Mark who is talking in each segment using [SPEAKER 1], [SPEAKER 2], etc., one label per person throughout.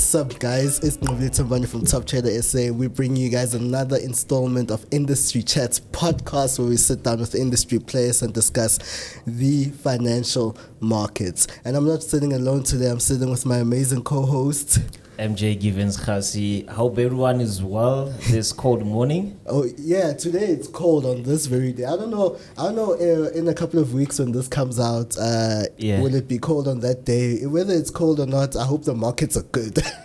[SPEAKER 1] What's up, guys? It's Nqobile Tembane from Top Trader SA. We bring you guys another installment of Industry Chats podcast where we sit down with industry players and discuss the financial markets. And I'm not sitting alone today, I'm sitting with my amazing co host.
[SPEAKER 2] MJ Givens Kgasi. Hope everyone is well this cold morning.
[SPEAKER 1] Oh yeah, today it's cold on this very day. I don't know. I don't know. Uh, in a couple of weeks when this comes out, uh,
[SPEAKER 2] Yeah.
[SPEAKER 1] will it be cold on that day? Whether it's cold or not, I hope the markets are good.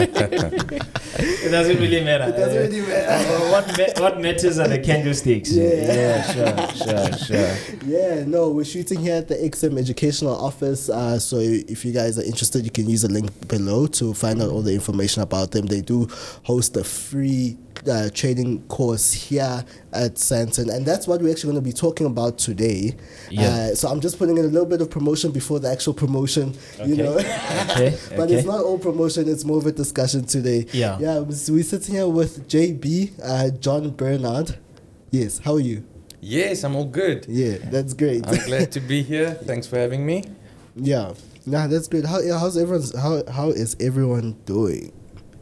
[SPEAKER 2] It doesn't really matter.
[SPEAKER 1] It doesn't really matter.
[SPEAKER 2] Uh, what ma- what matters are the candlesticks.
[SPEAKER 1] Yeah.
[SPEAKER 2] yeah, sure, sure, sure.
[SPEAKER 1] yeah, no, we're shooting here at the XM Educational Office. Uh, so if you guys are interested, you can use the link below to find out all the information about them. They do host a free uh, trading course here at Sandton, and that's what we're actually going to be talking about today.
[SPEAKER 2] Yeah.
[SPEAKER 1] Uh, so I'm just putting in a little bit of promotion before the actual promotion, you
[SPEAKER 2] Okay.
[SPEAKER 1] know.
[SPEAKER 2] Okay,
[SPEAKER 1] but
[SPEAKER 2] okay.
[SPEAKER 1] it's not all promotion; it's more of a discussion today.
[SPEAKER 2] Yeah.
[SPEAKER 1] yeah. We're sitting here with JB, uh, John Bernard. Yes, how are you?
[SPEAKER 3] Yes, I'm all good.
[SPEAKER 1] Yeah, that's great.
[SPEAKER 3] I'm glad to be here. Thanks for having me.
[SPEAKER 1] Yeah, nah, that's good. How how's everyone's how how is everyone doing?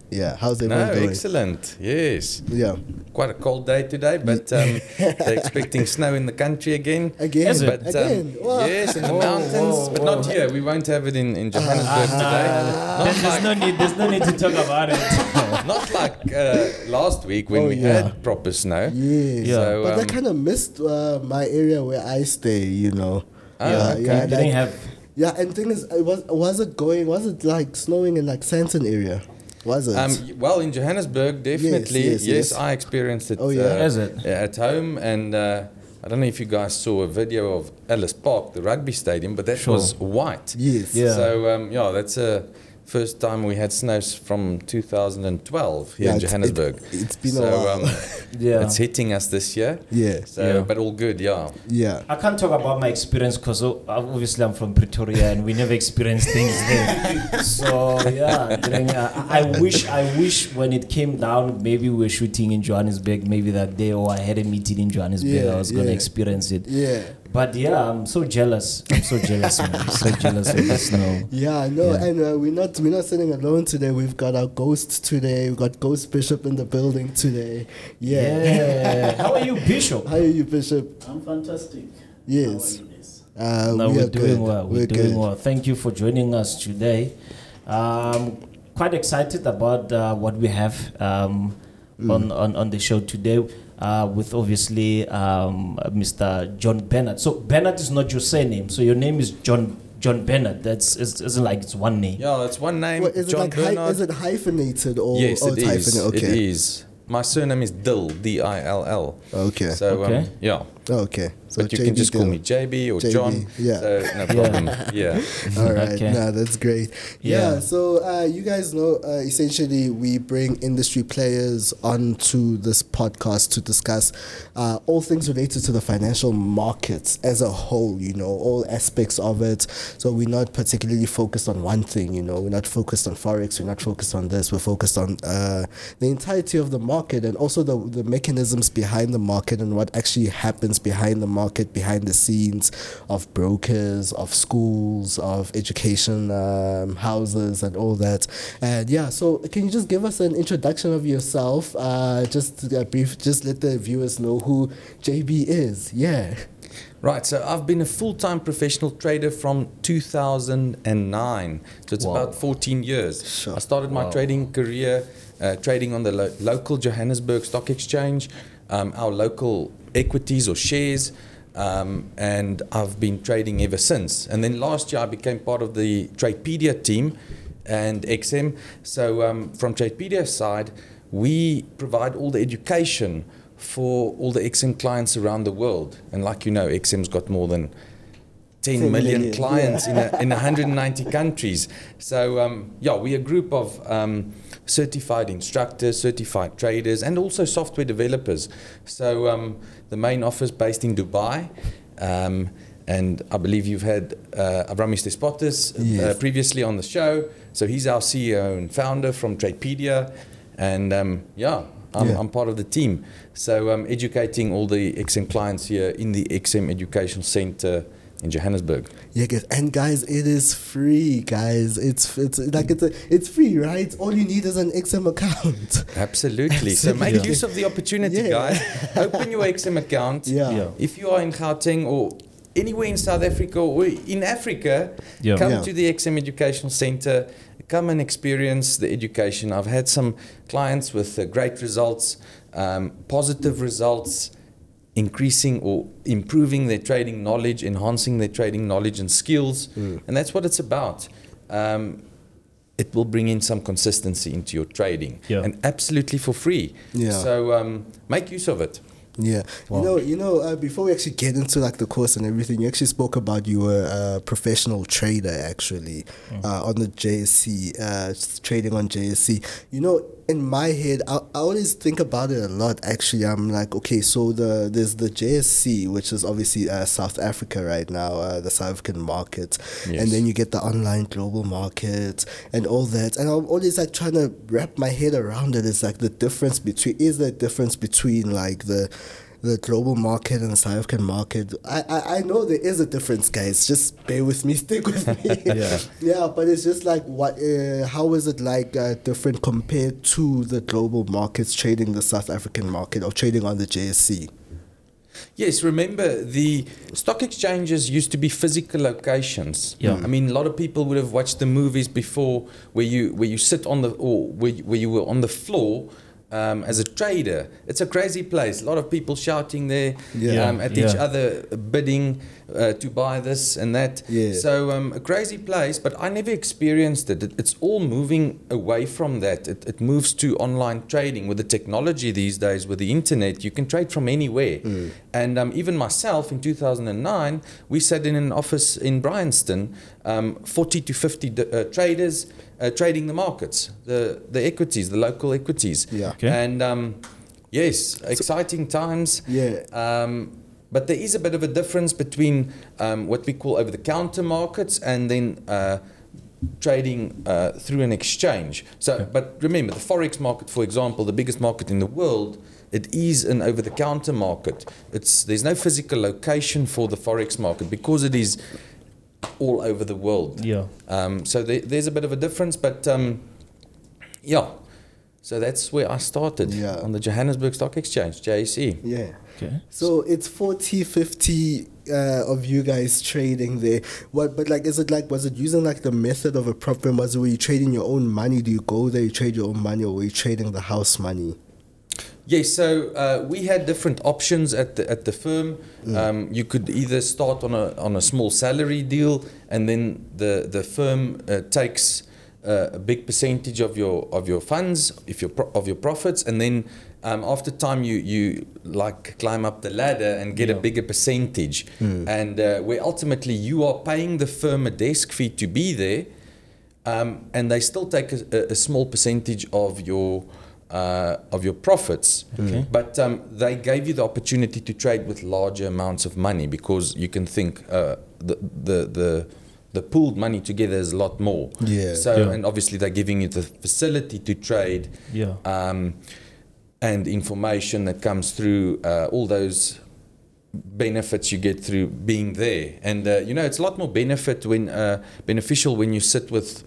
[SPEAKER 1] Yeah, how's everyone
[SPEAKER 3] No,
[SPEAKER 1] doing?
[SPEAKER 3] excellent. Yes.
[SPEAKER 1] Yeah,
[SPEAKER 3] Quite a cold day today, but um, they're expecting snow in the country again.
[SPEAKER 1] again,
[SPEAKER 2] Is?
[SPEAKER 3] But, um,
[SPEAKER 1] again. Wow.
[SPEAKER 3] yes, in the
[SPEAKER 2] Whoa,
[SPEAKER 3] mountains,
[SPEAKER 2] whoa,
[SPEAKER 3] but not here. We won't have it in, in Johannesburg
[SPEAKER 2] Nah,
[SPEAKER 3] today.
[SPEAKER 2] there's, there's no need. There's no need to talk about it.
[SPEAKER 3] Not like uh, last week when
[SPEAKER 1] Oh,
[SPEAKER 3] we
[SPEAKER 1] yeah.
[SPEAKER 3] had proper snow.
[SPEAKER 1] Yeah,
[SPEAKER 2] Yeah.
[SPEAKER 3] So,
[SPEAKER 1] but I
[SPEAKER 3] um,
[SPEAKER 1] kind of missed uh, my area where I stay. You know.
[SPEAKER 3] Ah,
[SPEAKER 1] yeah,
[SPEAKER 3] okay.
[SPEAKER 1] yeah,
[SPEAKER 2] You
[SPEAKER 1] and
[SPEAKER 2] didn't
[SPEAKER 1] I-
[SPEAKER 2] have.
[SPEAKER 1] yeah. And thing is, it was was it going? Was it like snowing in like Sandton area? Was it?
[SPEAKER 3] Um, well, in Johannesburg, definitely.
[SPEAKER 1] yes,
[SPEAKER 3] Yes,
[SPEAKER 1] yes.
[SPEAKER 3] I experienced it.
[SPEAKER 1] Oh, yeah?
[SPEAKER 3] uh,
[SPEAKER 2] Is it?
[SPEAKER 3] at home, and uh, I don't know if you guys saw a video of Ellis Park, the rugby stadium, but that
[SPEAKER 2] Sure.
[SPEAKER 3] was white.
[SPEAKER 1] yes.
[SPEAKER 2] Yeah.
[SPEAKER 3] So um, yeah, that's a first time we had snows from 2012 here
[SPEAKER 1] Yeah,
[SPEAKER 3] in Johannesburg.
[SPEAKER 1] It, has been
[SPEAKER 3] so
[SPEAKER 1] a while.
[SPEAKER 3] um,
[SPEAKER 2] Yeah.
[SPEAKER 3] it's hitting us this year.
[SPEAKER 1] yeah.
[SPEAKER 3] So,
[SPEAKER 2] Yeah.
[SPEAKER 3] but all good, yeah.
[SPEAKER 1] Yeah.
[SPEAKER 2] I can't talk about my experience because obviously I'm from Pretoria and we never experienced things there. so yeah, during, uh, I I wish I wish when it came down, maybe we were shooting in Johannesburg, maybe that day, or I had a meeting in Johannesburg.
[SPEAKER 1] Yeah,
[SPEAKER 2] I was gonna
[SPEAKER 1] yeah.
[SPEAKER 2] experience it.
[SPEAKER 1] Yeah.
[SPEAKER 2] But yeah, I'm so jealous. I'm so jealous, man. I'm so jealous of the snow.
[SPEAKER 1] Yeah, no,
[SPEAKER 2] Yeah.
[SPEAKER 1] and uh, we're not we're not sitting alone today. We've got our ghost today. We've got Ghost Bishop in the building today. Yeah.
[SPEAKER 2] Yeah. How are you, Bishop?
[SPEAKER 1] How are you, Bishop?
[SPEAKER 4] I'm fantastic.
[SPEAKER 1] Yes.
[SPEAKER 4] How are you?
[SPEAKER 1] Uh,
[SPEAKER 2] No,
[SPEAKER 1] we
[SPEAKER 2] we're
[SPEAKER 1] are
[SPEAKER 2] doing
[SPEAKER 1] good.
[SPEAKER 2] well. We're,
[SPEAKER 1] We're
[SPEAKER 2] doing
[SPEAKER 1] good.
[SPEAKER 2] well. Thank you for joining us today. Um, quite excited about uh, what we have um,
[SPEAKER 1] Mm.
[SPEAKER 2] on, on, on the show today uh, with obviously um, Mr. John Bennett. So Bennett is not your surname. So your name is John John Bennett. That's it's, isn't like it's one name.
[SPEAKER 3] Yeah, it's one name.
[SPEAKER 1] What, is it
[SPEAKER 3] John
[SPEAKER 1] like hy- is it hyphenated or
[SPEAKER 3] yes,
[SPEAKER 1] oh,
[SPEAKER 3] it
[SPEAKER 1] it's
[SPEAKER 3] is.
[SPEAKER 1] hyphenated? Okay.
[SPEAKER 3] is. My surname is Dill, D-I-L-L.
[SPEAKER 1] Okay.
[SPEAKER 3] So
[SPEAKER 2] Okay.
[SPEAKER 3] um, yeah,
[SPEAKER 1] okay. So
[SPEAKER 3] but you can
[SPEAKER 1] JB
[SPEAKER 3] just call me JB or
[SPEAKER 1] JB,
[SPEAKER 3] John.
[SPEAKER 1] yeah.
[SPEAKER 3] So no problem. yeah.
[SPEAKER 1] All right,
[SPEAKER 2] Okay.
[SPEAKER 1] nah, that's great. Yeah,
[SPEAKER 2] Yeah.
[SPEAKER 1] so uh, you guys know, uh, essentially, we bring industry players onto this podcast to discuss uh, all things related to the financial markets as a whole. You know, all aspects of it. So we're not particularly focused on one thing. You know, we're not focused on forex. We're not focused on this. We're focused on uh, the entirety of the market and also the the mechanisms behind the market and what actually happens behind the market, behind the scenes of brokers, of schools, of education um, houses, and all that. And yeah, so can you just give us an introduction of yourself? Uh, just a brief, just let the viewers know who JB is. Yeah.
[SPEAKER 3] Right, so I've been a full time professional trader from 2009. So it's
[SPEAKER 2] Wow.
[SPEAKER 3] about 14 years.
[SPEAKER 1] Sure.
[SPEAKER 3] I started my
[SPEAKER 2] Wow.
[SPEAKER 3] trading career uh, trading on the lo- local Johannesburg Stock Exchange, um, our local equities or shares. Um, and I've been trading ever since. And then last year I became part of the Tradepedia team and XM. So um, from Tradepedia's side, we provide all the education for all the XM clients around the world. And like you know, XM's got more than 10
[SPEAKER 1] 10
[SPEAKER 3] million,
[SPEAKER 1] million,
[SPEAKER 3] clients in, a, in 190 countries. So, um, yeah, we're a group of um, certified instructors, certified traders, and also software developers. So, um, the main office based in Dubai. Um, and I believe you've had uh, Avramis Despotis uh, previously on the show. So, he's our CEO and founder from Tradepedia. And um, yeah, I'm,
[SPEAKER 1] Yeah.
[SPEAKER 3] I'm part of the team. So, um, educating all the XM clients here in the XM Education Center in Johannesburg.
[SPEAKER 1] Yeah, guys, and guys, it is free, guys. It's it's like it's a, it's free, right? All you need is an XM account.
[SPEAKER 3] Absolutely. So make
[SPEAKER 1] Absolutely.
[SPEAKER 3] use of the opportunity,
[SPEAKER 1] Yeah.
[SPEAKER 3] guys. Open your XM account.
[SPEAKER 1] Yeah.
[SPEAKER 2] Yeah.
[SPEAKER 3] If you are in Gauteng or anywhere in South Africa or in Africa,
[SPEAKER 2] Yeah.
[SPEAKER 3] come
[SPEAKER 1] Yeah.
[SPEAKER 3] to the XM Educational Center. Come and experience the education. I've had some clients with uh, great results, um, positive results, increasing or improving their trading knowledge, enhancing their trading knowledge and skills, and that's what it's about. Um, it will bring in some consistency into your trading,
[SPEAKER 2] Yeah.
[SPEAKER 3] and absolutely for free.
[SPEAKER 1] Yeah.
[SPEAKER 3] So um, make use of it.
[SPEAKER 1] Yeah,
[SPEAKER 2] Wow.
[SPEAKER 1] you know, you know. Uh, before we actually get into like the course and everything, you actually spoke about you were a professional trader actually uh, on the JSE, uh, trading on JSE. You know, in my head, I, I always think about it a lot. Actually, I'm like, okay, so the there's the JSE, which is obviously uh, South Africa right now, uh, the South African market,
[SPEAKER 3] Yes.
[SPEAKER 1] and then you get the online global market and all that. And I'm always like trying to wrap my head around it. It's like the difference between is there a difference between like the the global market and the South African market. I, I, I know there is a difference, guys. Just bear with me, stick with me.
[SPEAKER 2] Yeah.
[SPEAKER 1] yeah, but it's just like what? Uh, how is it like uh, different compared to the global markets trading the South African market or trading on the JSC?
[SPEAKER 3] Yes, remember the stock exchanges used to be physical locations.
[SPEAKER 2] Yeah.
[SPEAKER 3] I mean, a lot of people would have watched the movies before where you where you sit on the or where, you- where you were on the floor. Um, as a trader, it's a crazy place. A lot of people shouting there
[SPEAKER 1] Yeah.
[SPEAKER 3] um, at each other, bidding uh, to buy this and that.
[SPEAKER 1] Yeah.
[SPEAKER 3] So um, a crazy place, but I never experienced it. it it's all moving away from that. It, it moves to online trading with the technology these days, with the internet. You can trade from anywhere. And um, even myself in 2009, we sat in an office in Bryanston, um, 40 to 50 d- uh, traders uh, trading the markets, the, the equities, the local equities.
[SPEAKER 1] Yeah.
[SPEAKER 2] Okay.
[SPEAKER 3] And um, yes, exciting times.
[SPEAKER 1] Yeah.
[SPEAKER 3] Um, but there is a bit of a difference between um, what we call over the counter markets and then uh, trading uh, through an exchange. So, but remember, the forex market, for example, the biggest market in the world, it is an over the counter market. It's, there's no physical location for the forex market because it is all over the world.
[SPEAKER 2] Yeah.
[SPEAKER 3] Um, so there, there's a bit of a difference, but um, yeah. So that's where I started
[SPEAKER 1] Yeah.
[SPEAKER 3] on the Johannesburg Stock Exchange, JSE.
[SPEAKER 1] Yeah.
[SPEAKER 2] Okay.
[SPEAKER 1] So it's 40, 50 uh, of you guys trading there. What? But like, is it like, was it using like the method of a prop firm? Was it were you trading your own money? Do you go there, you trade your own money, or were you trading the house money?
[SPEAKER 3] Yes, so uh, we had different options at the at the firm. Um, you could either start on a on a small salary deal, and then the the firm uh, takes uh, a big percentage of your of your funds, if your pro- of your profits, and then um, after time you you like climb up the ladder and get a bigger percentage, and uh, where ultimately you are paying the firm a desk fee to be there, um, and they still take a, a- a small percentage of your uh, of your profits.
[SPEAKER 2] Okay.
[SPEAKER 3] But um, they gave you the opportunity to trade with larger amounts of money because you can think uh, the, the the the pooled money together is a lot more.
[SPEAKER 1] Yeah.
[SPEAKER 3] So
[SPEAKER 2] Yeah.
[SPEAKER 3] and obviously they're giving you the facility to trade.
[SPEAKER 2] Yeah.
[SPEAKER 3] Um, and information that comes through uh, all those benefits you get through being there. And uh, you know, it's a lot more benefit when uh, beneficial when you sit with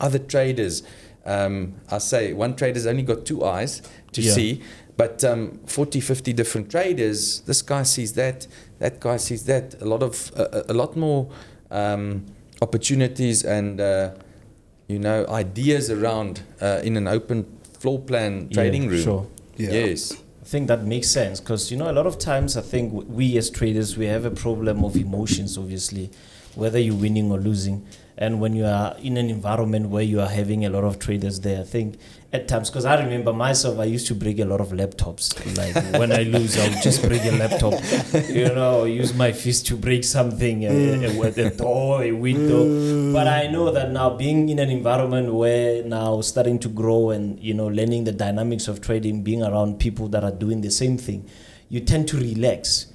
[SPEAKER 3] other traders. Um, I say one trader's only got two eyes to
[SPEAKER 2] Yeah.
[SPEAKER 3] see, but um, 40, 50 different traders. This guy sees that, that guy sees that. A lot of a, a a lot more um, opportunities and uh, you know ideas around uh, in an open floor plan trading
[SPEAKER 2] yeah,
[SPEAKER 3] room.
[SPEAKER 2] Sure.
[SPEAKER 1] Yeah.
[SPEAKER 3] Yes.
[SPEAKER 2] I think that makes sense because you know a lot of times I think we as traders we have a problem of emotions obviously whether you're winning or losing and when you are in an environment where you are having a lot of traders there I think at times because I remember myself I used to break a lot of laptops. Like when I lose I'll just break a laptop. You know use my fist to break something uh, mm. uh, a, a, a door a window. But I know that now being in an environment where now starting to grow and you know learning the dynamics of trading being around people that are doing the same thing you tend to relax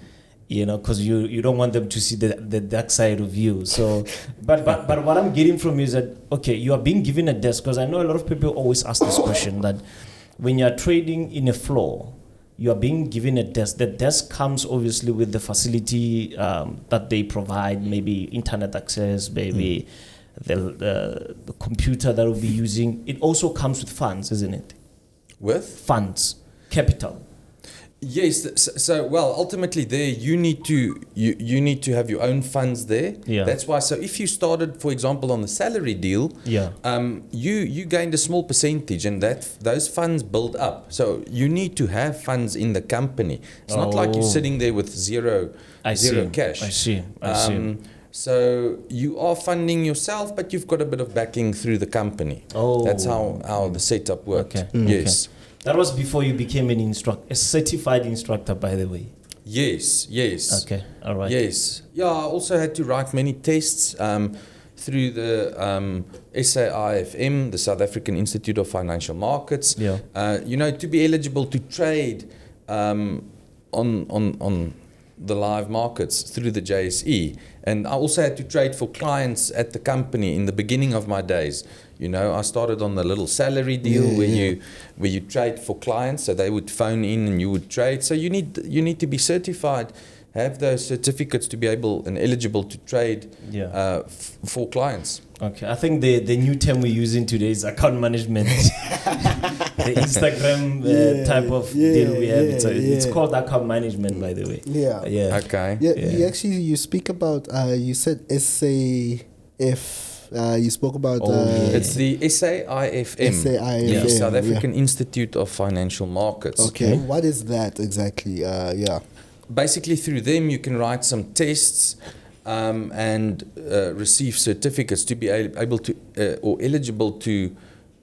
[SPEAKER 2] you know because you you don't want them to see the, the dark side of you so but but but what i'm getting from you is that okay you are being given a desk because i know a lot of people always ask this question that when you are trading in a floor you are being given a desk. The desk comes obviously with the facility um, that they provide, maybe internet access, maybe the, the the computer that we'll be using. It also comes with funds, isn't it?
[SPEAKER 3] With
[SPEAKER 2] Funds, capital.
[SPEAKER 3] Yes, so, so well, ultimately there you need to you, you need to have your own funds there.
[SPEAKER 2] Yeah.
[SPEAKER 3] That's why. So if you started, for example, on the salary deal,
[SPEAKER 2] Yeah.
[SPEAKER 3] um, you you gained a small percentage, and that those funds build up. So you need to have funds in the company. It's not like you're
[SPEAKER 2] Oh.
[SPEAKER 3] sitting there with zero
[SPEAKER 2] I
[SPEAKER 3] zero
[SPEAKER 2] see.
[SPEAKER 3] cash.
[SPEAKER 2] I see. I see.
[SPEAKER 3] Um, so you are funding yourself, but you've got a bit of backing through the company.
[SPEAKER 2] Oh.
[SPEAKER 3] That's how, how the setup worked.
[SPEAKER 2] Okay.
[SPEAKER 3] Yes.
[SPEAKER 2] That was before you became an instructor, a certified instructor, by the way.
[SPEAKER 3] Yes. Yes.
[SPEAKER 2] Okay. All right.
[SPEAKER 3] Yes. Yeah. I also had to write many tests um, through the um, SAIFM, the South African Institute of Financial Markets.
[SPEAKER 2] Yeah.
[SPEAKER 3] Uh, you know, to be eligible to trade um, on on on the live markets through the JSE, and I also had to trade for clients at the company in the beginning of my days. You know, I started on the little salary deal
[SPEAKER 1] Yeah,
[SPEAKER 3] where
[SPEAKER 1] yeah.
[SPEAKER 3] you where you trade for clients, so they would phone in and you would trade. So you need you need to be certified, have those certificates to be able and eligible to trade
[SPEAKER 2] Yeah.
[SPEAKER 3] uh, f- for clients.
[SPEAKER 2] Okay. I think the, the new term we're using today is account management. the Instagram uh,
[SPEAKER 1] Yeah,
[SPEAKER 2] type of
[SPEAKER 1] yeah,
[SPEAKER 2] deal we have. It's, a,
[SPEAKER 1] yeah,
[SPEAKER 2] it's called account management, by the way.
[SPEAKER 1] Yeah.
[SPEAKER 2] Yeah.
[SPEAKER 3] Okay.
[SPEAKER 1] Yeah,
[SPEAKER 2] Yeah.
[SPEAKER 1] you actually you speak about uh you said SAF uh you spoke about
[SPEAKER 2] Oh,
[SPEAKER 1] uh.
[SPEAKER 3] It's the SAIFM,
[SPEAKER 1] SAIFM,
[SPEAKER 3] the South
[SPEAKER 1] yeah.
[SPEAKER 3] African Institute of Financial Markets.
[SPEAKER 1] Okay,
[SPEAKER 2] Okay.
[SPEAKER 1] what is that exactly? Uh yeah.
[SPEAKER 3] Basically, through them, you can write some tests um, and uh, receive certificates to be able to uh, or eligible to,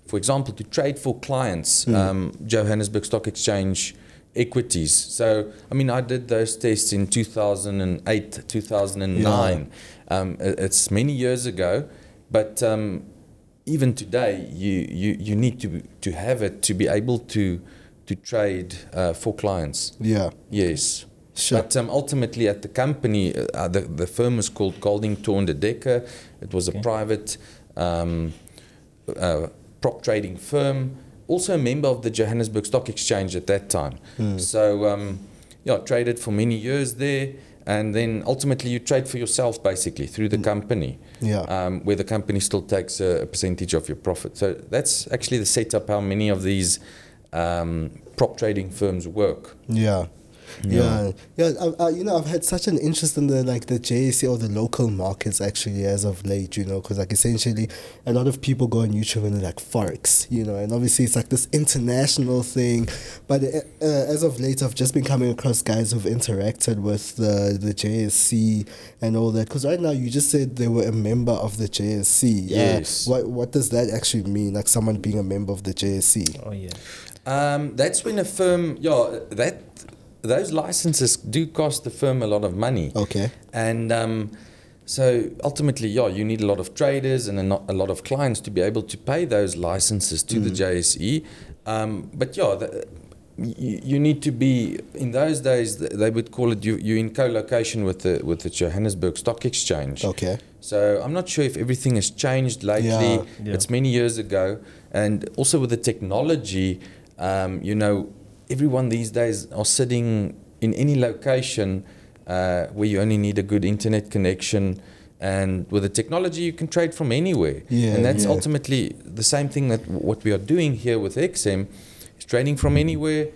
[SPEAKER 3] for example, to trade for clients, um, Johannesburg Stock Exchange equities. So, I mean, I did those tests in 2008, 2009. Um, it's many years ago, but um, even today, you, you, you need to, to have it to be able to, to trade uh, for clients.
[SPEAKER 1] Yeah.
[SPEAKER 3] Yes.
[SPEAKER 1] Sure.
[SPEAKER 3] But um, ultimately, at the company, uh, the, the firm was called Golding Tour de Decker. It was
[SPEAKER 2] Okay.
[SPEAKER 3] a private um, uh, prop trading firm, also a member of the Johannesburg Stock Exchange at that time.
[SPEAKER 1] Hmm.
[SPEAKER 3] So, um, yeah, traded for many years there. And then ultimately, you trade for yourself basically through the company,
[SPEAKER 1] Yeah.
[SPEAKER 3] um, where the company still takes a, a percentage of your profit. So, that's actually the setup how many of these um, prop trading firms work.
[SPEAKER 1] Yeah. Yeah, yeah. I, I, you know, I've had such an interest in the like the JSE or the local markets actually as of late. You know, because like essentially, a lot of people go on YouTube and they're like forex. You know, and obviously it's like this international thing. But uh, uh, as of late, I've just been coming across guys who've interacted with the the JSE and all that. Because right now, you just said they were a member of the JSE.
[SPEAKER 3] Yes.
[SPEAKER 1] Uh, what what does that actually mean? Like someone being a member of the JSE.
[SPEAKER 2] Oh, yeah.
[SPEAKER 3] Um, that's when a firm, yeah, that those licenses do cost the firm a lot of money.
[SPEAKER 1] Okay.
[SPEAKER 3] And um, so ultimately, yeah, you need a lot of traders and a, not, a lot of clients to be able to pay those licenses to the JSE. Um, but yeah, the, you, you need to be in those days. They would call it you. You're in co-location with the with the Johannesburg Stock Exchange.
[SPEAKER 1] Okay.
[SPEAKER 3] So I'm not sure if everything has changed lately.
[SPEAKER 1] Yeah.
[SPEAKER 2] Yeah.
[SPEAKER 3] It's many years ago, and also with the technology, um, you know, everyone these days are sitting in any location uh, where you only need a good internet connection. And with the technology, you can trade from anywhere.
[SPEAKER 1] Yeah,
[SPEAKER 3] and that's
[SPEAKER 1] yeah.
[SPEAKER 3] ultimately the same thing that what we are doing here with XM is trading from anywhere,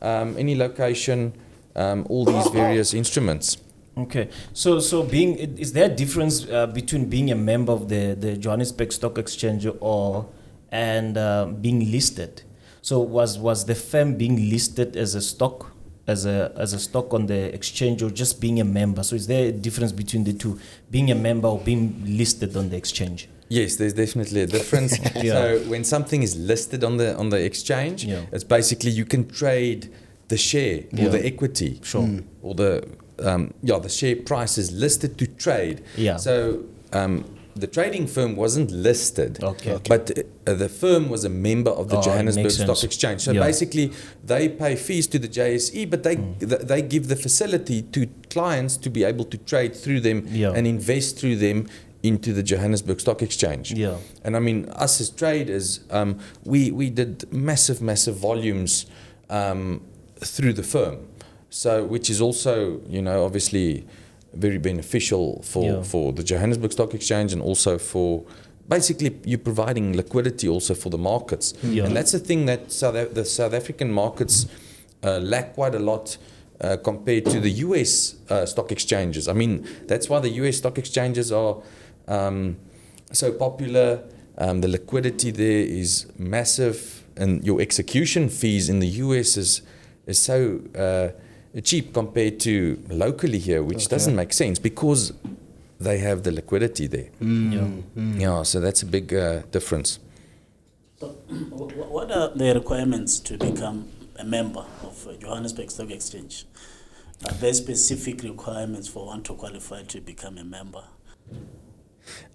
[SPEAKER 3] um, any location, um, all these various instruments.
[SPEAKER 2] Okay, so so being is there a difference uh, between being a member of the the Johannesburg Stock Exchange or and uh, being listed? So was was the firm being listed as a stock as a as a stock on the exchange or just being a member? So is there a difference between the two, being a member or being listed on the exchange?
[SPEAKER 3] Yes, there's definitely a difference.
[SPEAKER 2] Yeah.
[SPEAKER 3] So when something is listed on the on the exchange,
[SPEAKER 2] Yeah.
[SPEAKER 3] it's basically you can trade the share or the equity,
[SPEAKER 2] Sure.
[SPEAKER 3] or the um, yeah the share price is listed to trade.
[SPEAKER 2] Yeah.
[SPEAKER 3] So um, the trading firm wasn't listed.
[SPEAKER 2] Okay. Okay.
[SPEAKER 3] But uh, the firm was a member of the
[SPEAKER 2] Oh,
[SPEAKER 3] Johannesburg Stock. Exchange. So
[SPEAKER 2] Yeah.
[SPEAKER 3] basically, they pay fees to the JSE, but they
[SPEAKER 2] Mm.
[SPEAKER 3] th- they give the facility to clients to be able to trade through them
[SPEAKER 2] Yeah.
[SPEAKER 3] and invest through them into the Johannesburg Stock Exchange.
[SPEAKER 2] Yeah.
[SPEAKER 3] And I mean, us as traders, um, we we did massive, massive volumes um, through the firm. So, which is also, you know, obviously very beneficial for,
[SPEAKER 2] Yeah.
[SPEAKER 3] for the Johannesburg Stock Exchange and also for basically you're providing liquidity also for the markets.
[SPEAKER 2] Yeah.
[SPEAKER 3] And that's the thing that South, the South African markets uh, lack quite a lot uh, compared to the US uh, stock exchanges. I mean, that's why the US stock exchanges are um, so popular. Um, the liquidity there is massive, and your execution fees in the US is is so uh, cheap compared to locally here, which
[SPEAKER 1] Okay.
[SPEAKER 3] doesn't make sense because they have the liquidity there.
[SPEAKER 2] Yeah.
[SPEAKER 3] Yeah, so that's a big uh, difference.
[SPEAKER 4] So, wh- wh- what are the requirements to become a member of uh, Johannesburg Stock Exchange? Are there specific requirements for one to qualify to become a member?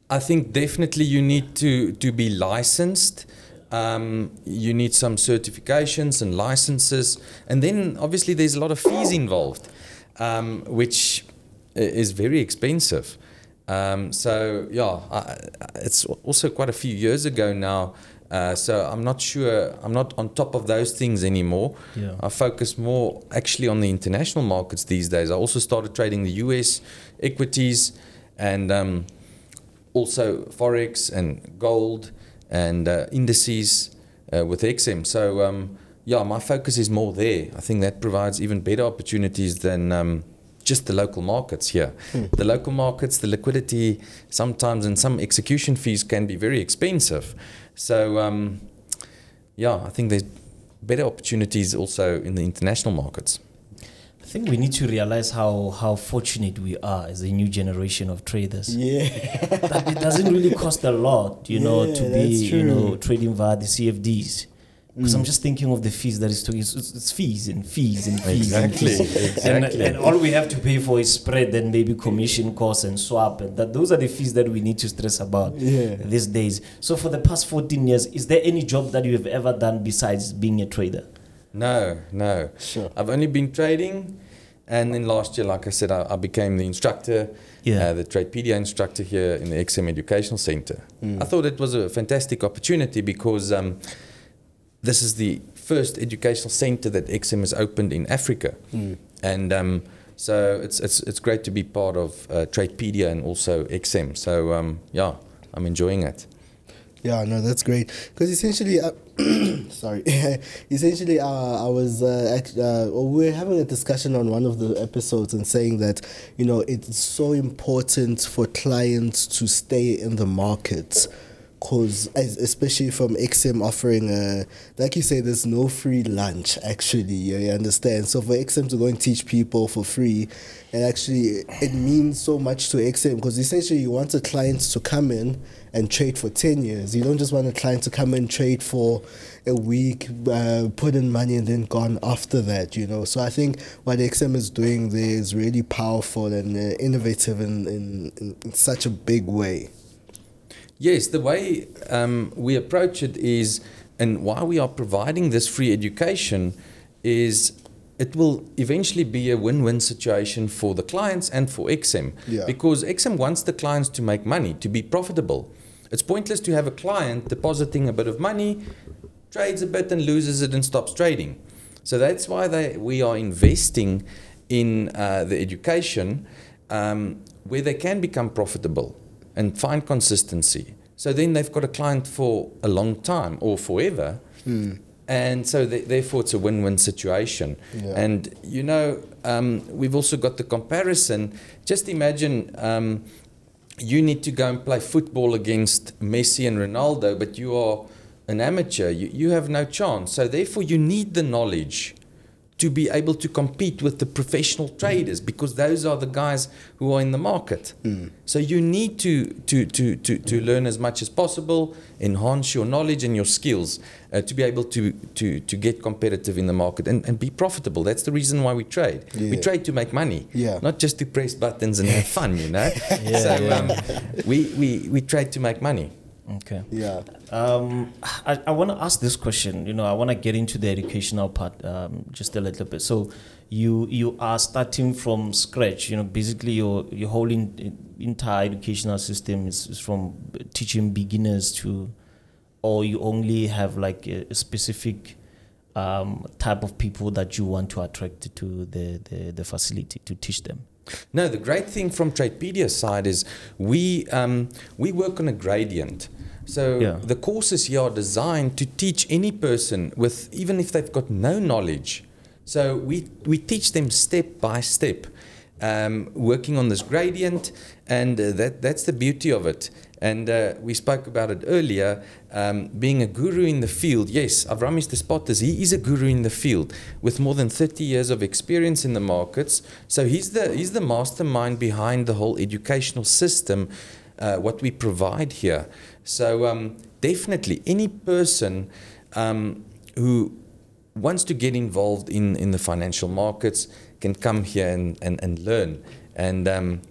[SPEAKER 3] I think definitely you need to, to be licensed. Um, you need some certifications and licenses. And then obviously there's a lot of fees involved, um, which is very expensive. Um, so, yeah, I, it's also quite a few years ago now. Uh, so I'm not sure, I'm not on top of those things anymore.
[SPEAKER 2] Yeah.
[SPEAKER 3] I focus more actually on the international markets these days. I also started trading the US equities and um, also forex and gold and uh, indices uh, with XM. So um, yeah, my focus is more there. I think that provides even better opportunities than um, just the local markets here. The local markets, the liquidity sometimes and some execution fees can be very expensive. So um, yeah, I think there's better opportunities also in the international markets.
[SPEAKER 2] I think we need to realize how, how fortunate we are as a new generation of traders.
[SPEAKER 1] Yeah.
[SPEAKER 2] that it doesn't really cost a lot, you know, to be, you know, trading via the CFDs. Because
[SPEAKER 1] Mm.
[SPEAKER 2] I'm just thinking of the fees that is talking. It's, it's fees and fees and fees
[SPEAKER 3] Exactly,
[SPEAKER 2] and fees.
[SPEAKER 3] exactly.
[SPEAKER 2] And, and all we have to pay for is spread and maybe commission costs and swap. And that those are the fees that we need to stress about
[SPEAKER 1] Yeah.
[SPEAKER 2] these days. So for the past 14 years, is there any job that you have ever done besides being a trader?
[SPEAKER 3] No, no.
[SPEAKER 1] Sure.
[SPEAKER 3] I've only been trading, and then last year, like I said, I, I became the instructor,
[SPEAKER 2] Yeah.
[SPEAKER 3] uh, the Tradepedia instructor here in the XM Educational Center. I thought it was a fantastic opportunity because um, this is the first educational center that XM has opened in Africa, and um, so it's it's it's great to be part of uh, Tradepedia and also XM. So um, yeah, I'm enjoying it.
[SPEAKER 1] Yeah, no, that's great. Because essentially, uh, sorry, essentially, uh, I was uh, uh, we were having a discussion on one of the episodes and saying that you know it's so important for clients to stay in the market. Cause especially from XM offering, uh, like you say, there's no free lunch. Actually, you, understand. So for XM to go and teach people for free, and actually it means so much to XM because essentially you want a client to come in and trade for 10 years. You don't just want a client to come and trade for a week, uh, put in money and then gone after that, you know. So I think what XM is doing there is really powerful and uh, innovative in, in, in, in such a big way.
[SPEAKER 3] Yes, the way um, we approach it is, and why we are providing this free education is it will eventually be a win win situation for the clients and for XM.
[SPEAKER 1] Yeah.
[SPEAKER 3] Because XM wants the clients to make money, to be profitable. It's pointless to have a client depositing a bit of money, trades a bit and loses it and stops trading. So that's why they, we are investing in uh, the education um, where they can become profitable and find consistency. So then they've got a client for a long time or forever. And so th- therefore it's a win-win situation.
[SPEAKER 1] Yeah.
[SPEAKER 3] And you know, um, we've also got the comparison. Just imagine um, you need to go and play football against Messi and Ronaldo, but you are an amateur. You, you have no chance. So therefore, you need the knowledge to be able to compete with the professional traders because those are the guys who are in the market. So you need to, to, to, to, to learn as much as possible, enhance your knowledge and your skills uh, to be able to, to, to get competitive in the market and, and be profitable. That's the reason why we trade. We
[SPEAKER 1] Yeah.
[SPEAKER 3] trade to make money,
[SPEAKER 1] Yeah.
[SPEAKER 3] not just to press buttons and have fun, you know?
[SPEAKER 2] Yeah,
[SPEAKER 3] so. Um, we, we, we trade to make money.
[SPEAKER 2] Okay.
[SPEAKER 1] Yeah.
[SPEAKER 2] Um, I, I want to ask this question. You know, I want to get into the educational part um, just a little bit. So, you you are starting from scratch. You know, basically your your whole in, entire educational system is, is from teaching beginners to, or you only have like a, a specific um, type of people that you want to attract to the, the, the facility to teach them?
[SPEAKER 3] No, the great thing from Tradepedia's side is we um, we work on a gradient. So
[SPEAKER 2] Yeah.
[SPEAKER 3] the courses here are designed to teach any person with even if they've got no knowledge. So we we teach them step by step, um, working on this gradient, and uh, that that's the beauty of it. And uh, we spoke about it earlier. Um, being a guru in the field, yes, Avramis Despotis, he is a guru in the field with more than 30 years of experience in the markets. So he's the he's the mastermind behind the whole educational system, uh, what we provide here. So um, definitely, any person um, who wants to get involved in, in the financial markets can come here and, and, and learn. And um,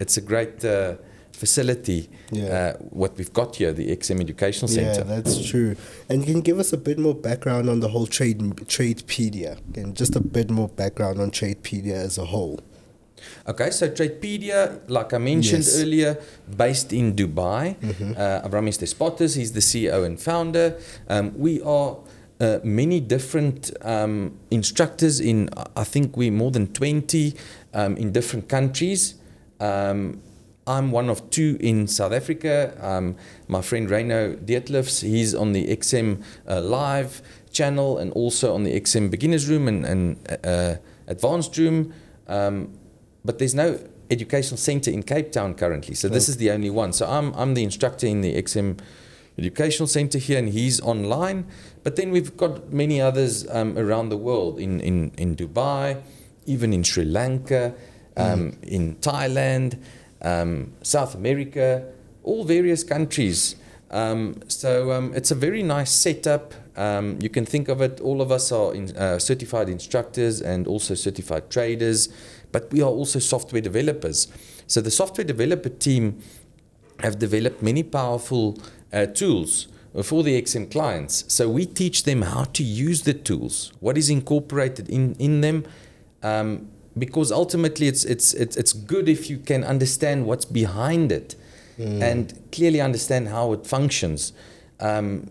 [SPEAKER 3] it's a great uh, facility,
[SPEAKER 1] Yeah.
[SPEAKER 3] uh, what we've got here, the XM Educational Center.
[SPEAKER 1] Yeah, that's true. And can you give us a bit more background on the whole trade Tradepedia? And just a bit more background on Tradepedia as a whole.
[SPEAKER 3] Okay, so Tradepedia, like I mentioned
[SPEAKER 1] Yes.
[SPEAKER 3] earlier, based in Dubai. Uh, Avramis Despotis, he's the CEO and founder. Um, we are uh, many different um, instructors in, I think we're more than 20 um, in different countries. Um, I'm one of two in South Africa. Um, my friend Reino Dietlefs, he's on the XM uh, Live channel and also on the XM Beginners Room and, and uh, Advanced Room. Um, but there's no educational center in Cape Town currently. So this is the only one. So I'm, I'm the instructor in the XM Educational Center here, and he's online. But then we've got many others um, around the world in, in, in Dubai, even in Sri Lanka, um, in Thailand, um, South America, all various countries. Um, so um, it's a very nice setup. Um, you can think of it, all of us are in, uh, certified instructors and also certified traders, but we are also software developers. So the software developer team have developed many powerful uh, tools for the XM clients. So we teach them how to use the tools, what is incorporated in, in them, um, because ultimately it's, it's, it's, it's good if you can understand what's behind it and clearly understand how it functions. Um,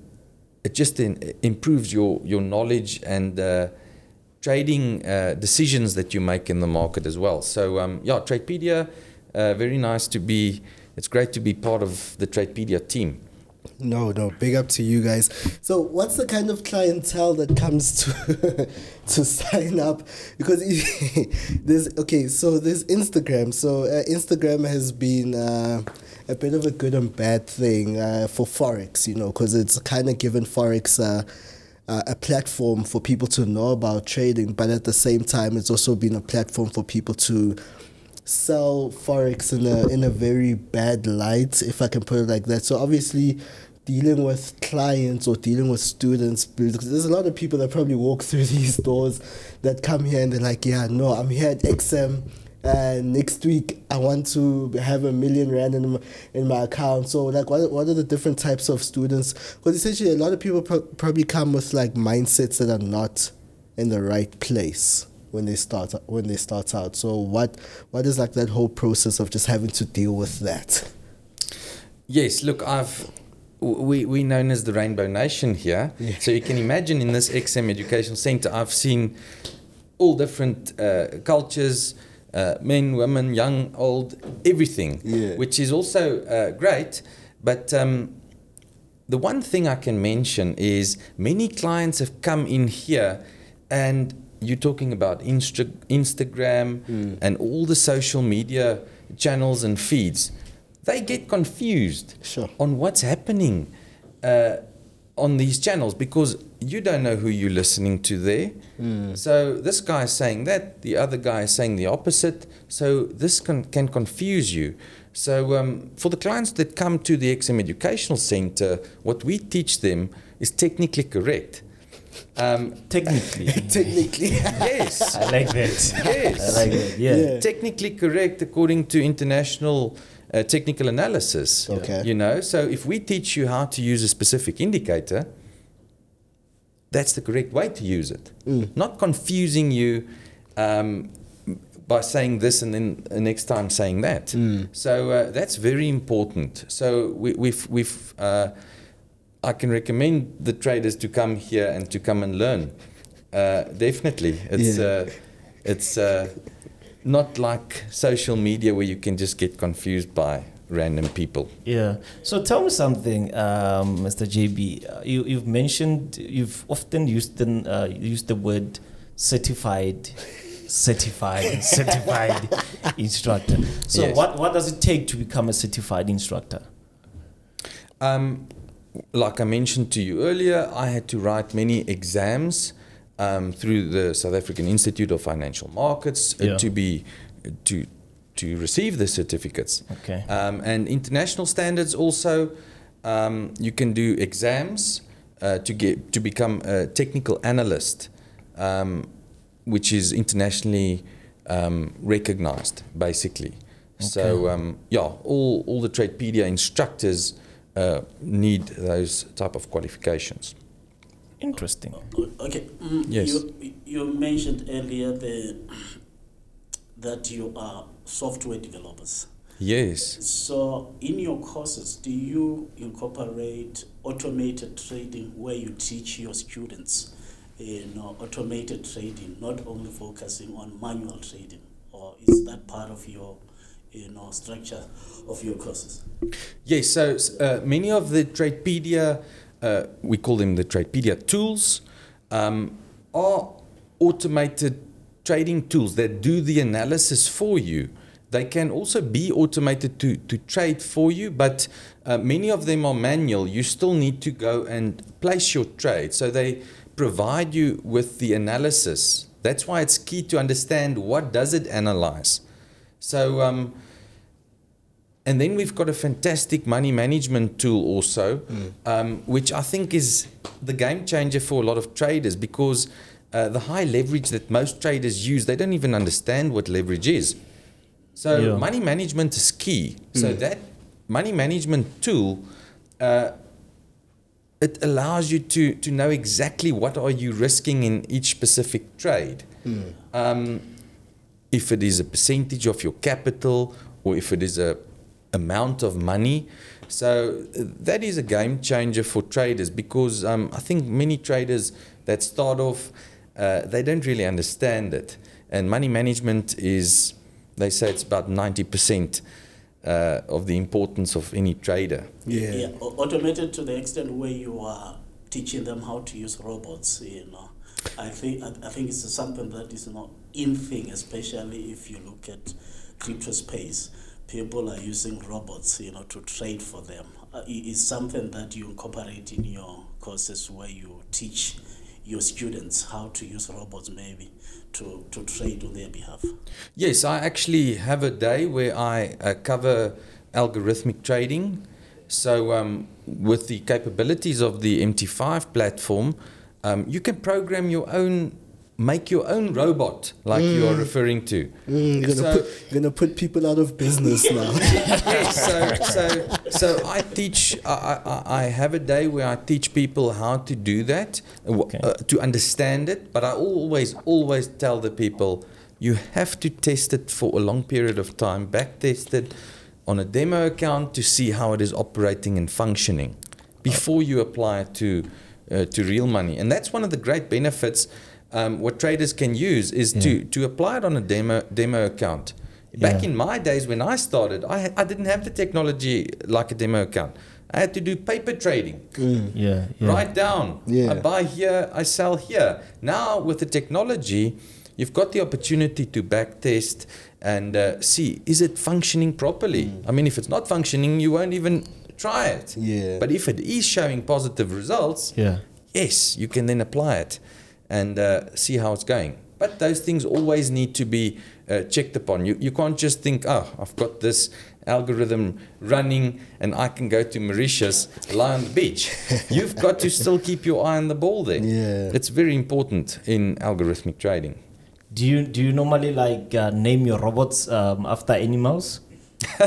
[SPEAKER 3] it just in, improves your, your knowledge and uh, trading uh, decisions that you make in the market as well. So um, yeah, Tradepedia, uh, very nice to be. It's great to be part of the Tradepedia team.
[SPEAKER 1] No, no, big up to you guys. So, what's the kind of clientele that comes to to sign up? Because there's okay, so there's Instagram. So uh, Instagram has been uh, a bit of a good and bad thing uh, for forex, you know, because it's kind of given forex. Uh, uh, a platform for people to know about trading, but at the same time, it's also been a platform for people to sell forex in a in a very bad light, if I can put it like that. So obviously, dealing with clients or dealing with students, because there's a lot of people that probably walk through these doors that come here and they're like, yeah, no, I'm here at XM. And next week, I want to have a million rand in my, in my account. So, like, what, what are the different types of students? Because essentially, a lot of people pro- probably come with like mindsets that are not in the right place when they start when they start out. So what what is like that whole process of just having to deal with that?
[SPEAKER 3] Yes, look, I've we we known as the Rainbow Nation here.
[SPEAKER 1] Yeah.
[SPEAKER 3] So you can imagine in this XM Educational Center, I've seen all different uh, cultures, uh, men, women, young, old, everything,
[SPEAKER 1] Yeah.
[SPEAKER 3] which is also uh, great. But um, the one thing I can mention is many clients have come in here and you're talking about Insta- Instagram and all the social media channels and feeds. They get confused
[SPEAKER 1] Sure.
[SPEAKER 3] on what's happening uh, on these channels because you don't know who you're listening to there. So this guy is saying that, the other guy is saying the opposite. So this can, can confuse you. So um, for the clients that come to the XM Educational Center, what we teach them is technically correct. Um,
[SPEAKER 2] Technically.
[SPEAKER 1] Technically,
[SPEAKER 3] yes.
[SPEAKER 2] I like that.
[SPEAKER 3] Yes.
[SPEAKER 2] I like that. Yeah.
[SPEAKER 1] Yeah.
[SPEAKER 3] Technically correct according to international uh, technical analysis.
[SPEAKER 1] Okay.
[SPEAKER 3] You know, so if we teach you how to use a specific indicator, that's the correct way to use it. Not confusing you um, by saying this and then the next time saying that. So uh, that's very important. So we, we've we've uh, I can recommend the traders to come here and to come and learn. Uh, definitely, it's
[SPEAKER 1] Yeah.
[SPEAKER 3] uh, it's uh, not like social media where you can just get confused by random people.
[SPEAKER 2] Yeah. So tell me something, um, Mr. JB. Uh, you, you've mentioned you've often used the uh, used the word certified, certified, certified instructor. So
[SPEAKER 3] Yes.
[SPEAKER 2] what what does it take to become a certified instructor?
[SPEAKER 3] Um, like I mentioned to you earlier, I had to write many exams um, through the South African Institute of Financial Markets uh, to be to to receive the certificates.
[SPEAKER 2] Okay.
[SPEAKER 3] Um, and international standards also, um, you can do exams uh, to get to become a technical analyst, um, which is internationally um, recognized, basically. So
[SPEAKER 2] Okay.
[SPEAKER 3] um, yeah, all all the Tradepedia instructors uh, need those type of qualifications.
[SPEAKER 2] Interesting.
[SPEAKER 4] Okay. Mm,
[SPEAKER 3] Yes.
[SPEAKER 4] You, you mentioned earlier the, that you are software developers.
[SPEAKER 3] Yes.
[SPEAKER 4] So, in your courses, do you incorporate automated trading where you teach your students, you know, automated trading, not only focusing on manual trading, or is that part of your, you know, structure of your courses?
[SPEAKER 3] Yes, so uh, many of the Tradepedia, uh, we call them the Tradepedia tools, um, are automated trading tools that do the analysis for you. They can also be automated to, to trade for you, but uh, many of them are manual. You still need to go and place your trade. So they provide you with the analysis. That's why it's key to understand what does it analyze. So um, and then we've got a fantastic money management tool also, um, which I think is the game changer for a lot of traders because uh, the high leverage that most traders use, they don't even understand what leverage is. So
[SPEAKER 2] Yeah.
[SPEAKER 3] money management is key. So that money management tool, uh, it allows you to to know exactly what are you risking in each specific trade. Um, if it is a percentage of your capital or if it is a amount of money. So that is a game changer for traders because um, I think many traders that start off, uh, they don't really understand it. And money management is, they say it's about 90% uh, of the importance of any trader.
[SPEAKER 1] Yeah.
[SPEAKER 4] au- automated to the extent where you are teaching them how to use robots. You know, I think I, I think it's something that is not in thing, especially if you look at crypto space. People are using robots, you know, to trade for them. Uh, it is something that you incorporate in your courses where you teach your students how to use robots, maybe to, to trade on their behalf.
[SPEAKER 3] Yes, I actually have a day where I uh, cover algorithmic trading. So, um, with the capabilities of the MT5 platform, um, you can program your own, make your own robot, like you are referring to.
[SPEAKER 1] Mm, you're, gonna
[SPEAKER 3] So-
[SPEAKER 1] put, you're gonna put people out of business now.
[SPEAKER 3] so, so, so I teach, I, I, I have a day where I teach people how to do that, uh,
[SPEAKER 2] Okay.
[SPEAKER 3] uh, to understand it, but I always, always tell the people, you have to test it for a long period of time, back test it on a demo account to see how it is operating and functioning before you apply it to, uh, to real money. And that's one of the great benefits um, what traders can use is to, to apply it on a demo, demo account. Back
[SPEAKER 2] Yeah.
[SPEAKER 3] in my days when I started, I, I didn't have the technology like a demo account. I had to do paper trading.
[SPEAKER 2] Yeah. yeah.
[SPEAKER 3] Write down.
[SPEAKER 1] Yeah.
[SPEAKER 3] I buy here, I sell here. Now with the technology, you've got the opportunity to back test and uh, see is it functioning properly. I mean, if it's not functioning, you won't even try it.
[SPEAKER 1] Yeah.
[SPEAKER 3] But if it is showing positive results,
[SPEAKER 2] Yeah.
[SPEAKER 3] yes, you can then apply it and uh, see how it's going. But those things always need to be uh, checked upon. You, you can't just think, oh, I've got this algorithm running and I can go to Mauritius, lie on the beach. You've got to still keep your eye on the ball there.
[SPEAKER 1] Yeah.
[SPEAKER 3] It's very important in algorithmic trading.
[SPEAKER 2] Do you do you normally like uh, name your robots um, after animals?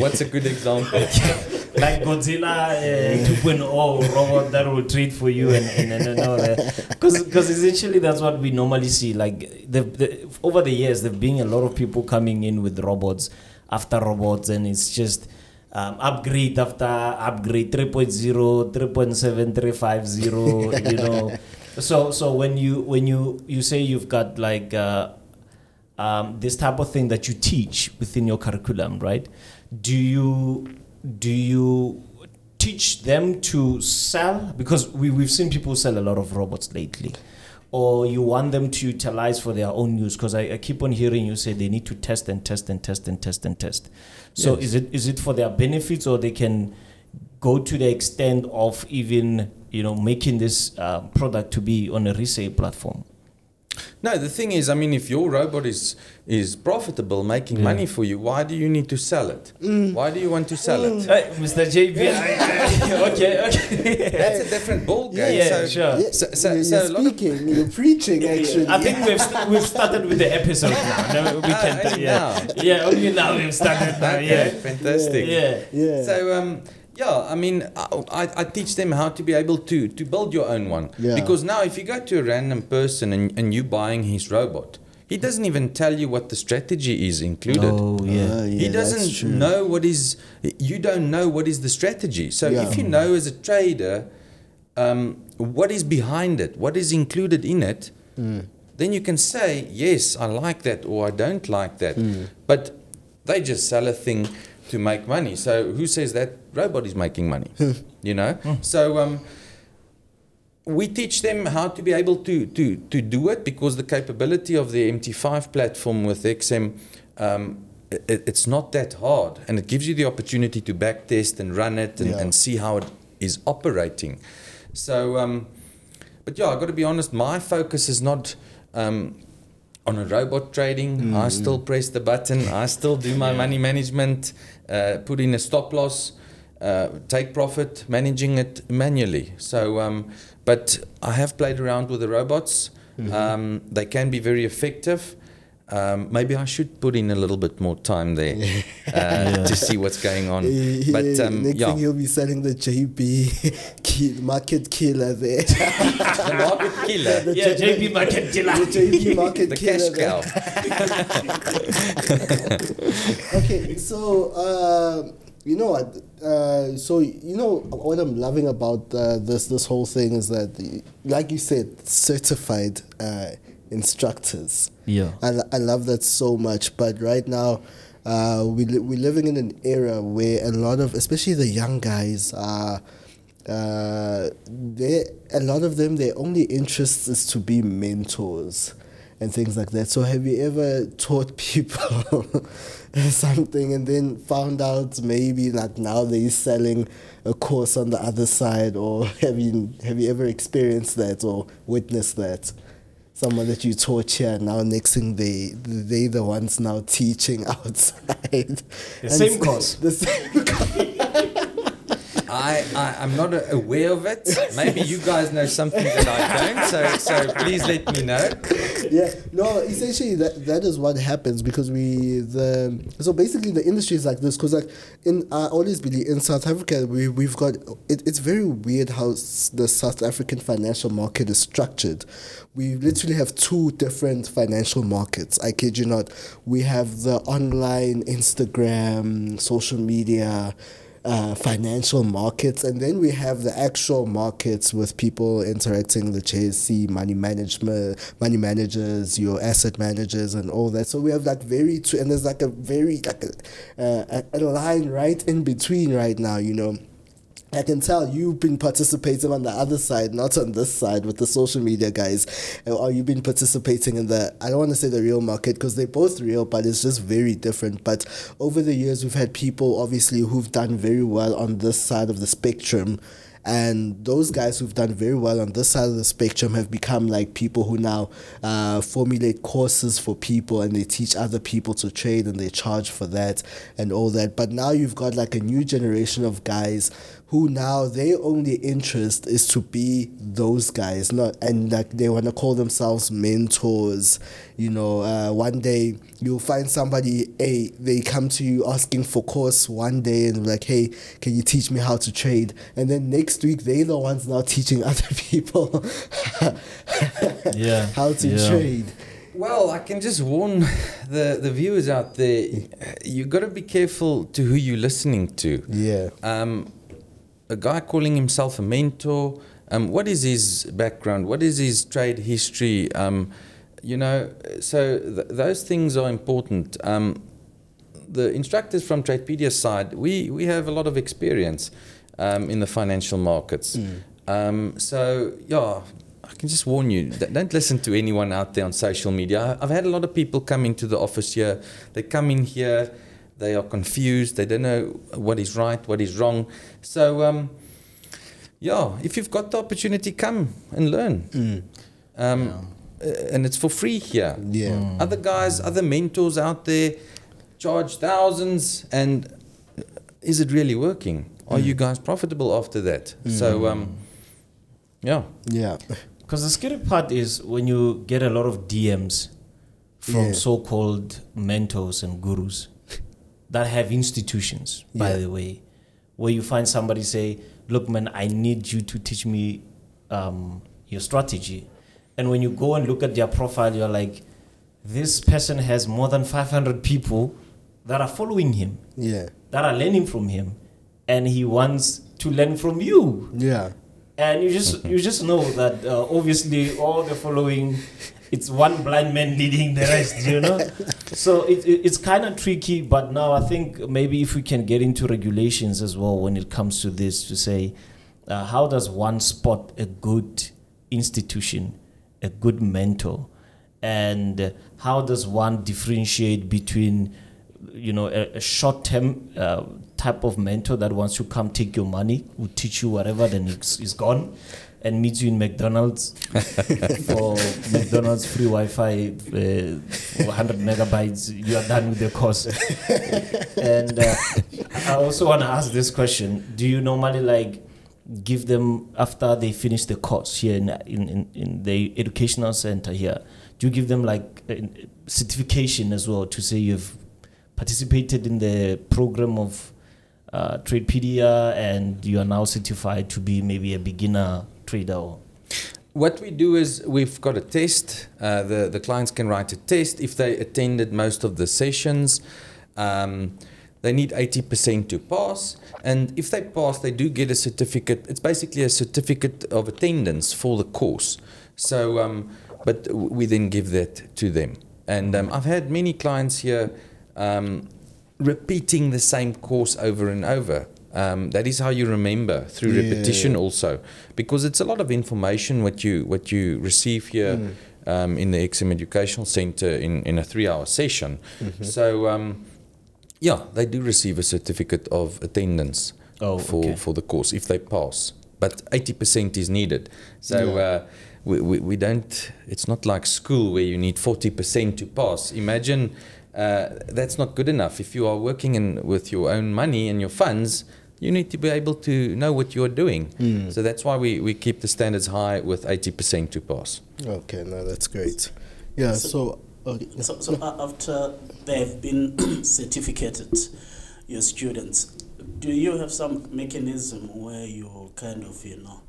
[SPEAKER 3] What's a good example?
[SPEAKER 2] like Godzilla uh, 2.0 robot that will treat for you and and, and, and all that. Because essentially that's what we normally see. Like the, the over the years, there've been a lot of people coming in with robots after robots, and it's just um, upgrade after upgrade 3.0 3.7 350 you know so so when you when you you say you've got like uh, um, this type of thing that you teach within your curriculum right? Do you do you teach them to sell? Because we, we've seen people sell a lot of robots lately. Or you want them to utilize for their own use? Because I, I keep on hearing you say they need to test and test and test and test and test. So
[SPEAKER 1] Yes.
[SPEAKER 2] is it is it for their benefits or they can go to the extent of even you know making this uh, product to be on a resale platform
[SPEAKER 3] No, the thing is, I mean, if your robot is is profitable, making
[SPEAKER 2] Yeah.
[SPEAKER 3] money for you, why do you need to sell it?
[SPEAKER 1] Mm.
[SPEAKER 3] Why do you want to sell it?
[SPEAKER 2] Hey, Mr. JB okay okay
[SPEAKER 3] That's a different ball game.
[SPEAKER 2] Yeah,
[SPEAKER 3] so,
[SPEAKER 2] sure.
[SPEAKER 1] Yeah,
[SPEAKER 3] So- so-
[SPEAKER 1] you're,
[SPEAKER 3] so
[SPEAKER 1] you're
[SPEAKER 3] a lot of-
[SPEAKER 1] speaking, you're preaching, actually.
[SPEAKER 2] I think we've st- we've started with the episode now. No, we
[SPEAKER 3] Ah,
[SPEAKER 2] can
[SPEAKER 3] only
[SPEAKER 2] yeah.
[SPEAKER 3] now.
[SPEAKER 2] yeah, only now we've started. Now,
[SPEAKER 3] Okay,
[SPEAKER 2] yeah,
[SPEAKER 3] fantastic.
[SPEAKER 2] yeah.
[SPEAKER 1] yeah.
[SPEAKER 3] So um, yeah, I mean, I, I teach them how to be able to to build your own one.
[SPEAKER 1] Yeah.
[SPEAKER 3] Because now, if you go to a random person and, and you buying his robot, he doesn't even tell you what the strategy is included.
[SPEAKER 2] Oh yeah.
[SPEAKER 1] Ah,
[SPEAKER 3] he
[SPEAKER 1] yeah, that's
[SPEAKER 3] doesn't
[SPEAKER 1] true.
[SPEAKER 3] know what is. You don't know what is the strategy. So
[SPEAKER 1] Yeah.
[SPEAKER 3] if you know as a trader, um, what is behind it, what is included in it,
[SPEAKER 1] Mm.
[SPEAKER 3] then you can say yes, I like that, or I don't like that.
[SPEAKER 1] Mm.
[SPEAKER 3] But they just sell a thing to make money. So who says that robot is making money? you know. So um, we teach them how to be able to to to do it because the capability of the MT5 platform with XM. Um, it, it's not that hard, and it gives you the opportunity to back test and run it and,
[SPEAKER 1] Yeah.
[SPEAKER 3] and see how it is operating. So, um, but yeah, I've got to be honest. My focus is not um, on a robot trading. I still press the button. I still do my money management. Uh, put in a stop loss. Uh, take profit, managing it manually. So, um, but I have played around with the robots. Um, they can be very effective. Um, maybe I should put in a little bit more time there uh, to see what's going on.
[SPEAKER 1] He-
[SPEAKER 3] But
[SPEAKER 1] he-
[SPEAKER 3] um,
[SPEAKER 1] next
[SPEAKER 3] yeah,
[SPEAKER 1] thing he'll be selling the JB kill, market killer there.
[SPEAKER 3] the market killer,
[SPEAKER 1] The
[SPEAKER 2] Yeah,
[SPEAKER 1] J-
[SPEAKER 2] JB Market Killer.
[SPEAKER 1] the JB market
[SPEAKER 3] the
[SPEAKER 1] killer.
[SPEAKER 3] cash cow.
[SPEAKER 1] okay, so uh, you know what? Uh, so you know what I'm loving about uh, this this whole thing is that, like you said, certified uh, instructors.
[SPEAKER 2] Yeah.
[SPEAKER 1] I, I love that so much. But right now, uh, we li- we're living in an era where a lot of, especially the young guys, are. Uh, they a lot of them their only interest is to be mentors and things like that. So have you ever taught people something and then found out maybe that now they're selling a course on the other side or have you have you ever experienced that or witnessed that? Someone that you taught here now next thing they they the ones now teaching outside.
[SPEAKER 2] The
[SPEAKER 1] And
[SPEAKER 2] same course.
[SPEAKER 1] The same course.
[SPEAKER 3] I, I I'm not aware of it. Maybe you guys know something that I don't. So so please let me know.
[SPEAKER 1] yeah no essentially that that is what happens because we the so basically the industry is like this because like in i always believe in south africa we, we've got it, it's very weird how the south african financial market is structured we literally have two different financial markets i kid you not we have the online instagram social media uh, financial markets, and then we have the actual markets with people interacting, the JSE, money management, money managers, your asset managers, and all that. So we have like very, two, and there's like a very like a, uh, a, a line right in between right now, you know. I can tell you've been participating on the other side, not on this side with the social media guys. Uh, Or you've been participating in the, I don't want to say the real market because they're both real, but it's just very different. But over the years, we've had people obviously who've done very well on this side of the spectrum. And those guys who've done very well on this side of the spectrum have become like people who now uh, formulate courses for people and they teach other people to trade and they charge for that and all that. But now you've got like a new generation of guys who now their only interest is to be those guys, not and like they want to call themselves mentors. You know, uh, one day you'll find somebody, hey, they come to you asking for course one day and like, hey, can you teach me how to trade? And then next week they're the ones now teaching other people
[SPEAKER 2] Yeah,
[SPEAKER 1] how to
[SPEAKER 2] yeah.
[SPEAKER 1] trade.
[SPEAKER 3] Well, I can just warn the, the viewers out there. You've got to be careful to who you're listening to.
[SPEAKER 1] Yeah.
[SPEAKER 3] Um, a guy calling himself a mentor. Um, what is his background? What is his trade history? Um, you know, so th- those things are important. Um, the instructors from Tradepedia's side, we, we have a lot of experience um, in the financial markets. Um, so, yeah, I can just warn you don't listen to anyone out there on social media. I've had a lot of people come into the office here. They come in here, they are confused, they don't know what is right, what is wrong. So, um, yeah, if you've got the opportunity, come and learn. Um, uh, and it's for free here.
[SPEAKER 1] Yeah.
[SPEAKER 3] Other guys, other mentors out there charge thousands, and uh, is it really working? Are you guys profitable after that? So, um, yeah.
[SPEAKER 1] Yeah.
[SPEAKER 2] Because the scary part is when you get a lot of DMs from
[SPEAKER 1] Yeah.
[SPEAKER 2] so-called mentors and gurus that have institutions, by
[SPEAKER 1] Yeah.
[SPEAKER 2] the way, where you find somebody say, "Look, man, I need you to teach me um, your strategy," and when you go and look at their profile, you're like, "This person has more than 500 people that are following him,
[SPEAKER 1] Yeah.
[SPEAKER 2] that are learning from him, and he wants to learn from you."
[SPEAKER 1] Yeah.
[SPEAKER 2] and you just you just know that uh, obviously all the following it's one blind man leading the rest you know? So it, it, it's kind of tricky but now i think maybe if we can get into regulations as well when it comes to this to say uh, how does one spot a good institution a good mentor? And how does one differentiate between you know a, a short term uh, type of mentor that wants to come take your money will teach you whatever then it's gone and meet you in mcdonald's for mcdonald's free wi-fi uh, 100 megabytes you are done with the course. And uh, i also want to ask this question. Do you normally like give them after they finish the course here in in, in, in the educational center here do you give them like certification as well to say you've participated in the program of uh, Tradepedia and you are now certified to be maybe a beginner
[SPEAKER 3] What we do is we've got a test. Uh, the the clients can write a test if they attended most of the sessions. Um, they need 80% to pass, and if they pass, they do get a certificate. It's basically a certificate of attendance for the course. So, um, but we then give that to them. And um, I've had many clients here um, repeating the same course over and over. Um, that is how you remember through
[SPEAKER 1] Yeah.
[SPEAKER 3] repetition also because it's a lot of information what you what you receive here um, in the XM Educational Center in, in a three hour session. So um, yeah, they do receive a certificate of attendance
[SPEAKER 2] Oh,
[SPEAKER 3] for,
[SPEAKER 2] okay.
[SPEAKER 3] for the course if they pass. But 80% is needed. So
[SPEAKER 1] Yeah.
[SPEAKER 3] uh, we, we, we don't, it's not like school where you need 40% to pass. Imagine uh, that's not good enough. If you are working in, with your own money and your funds, you need to be able to know what you're doing. So that's why we, we keep the standards high with 80% to pass.
[SPEAKER 1] Okay, no, that's great. Yeah, so, okay.
[SPEAKER 4] So, so a- after they've been certificated, your students, do you have some mechanism where you kind of, you know,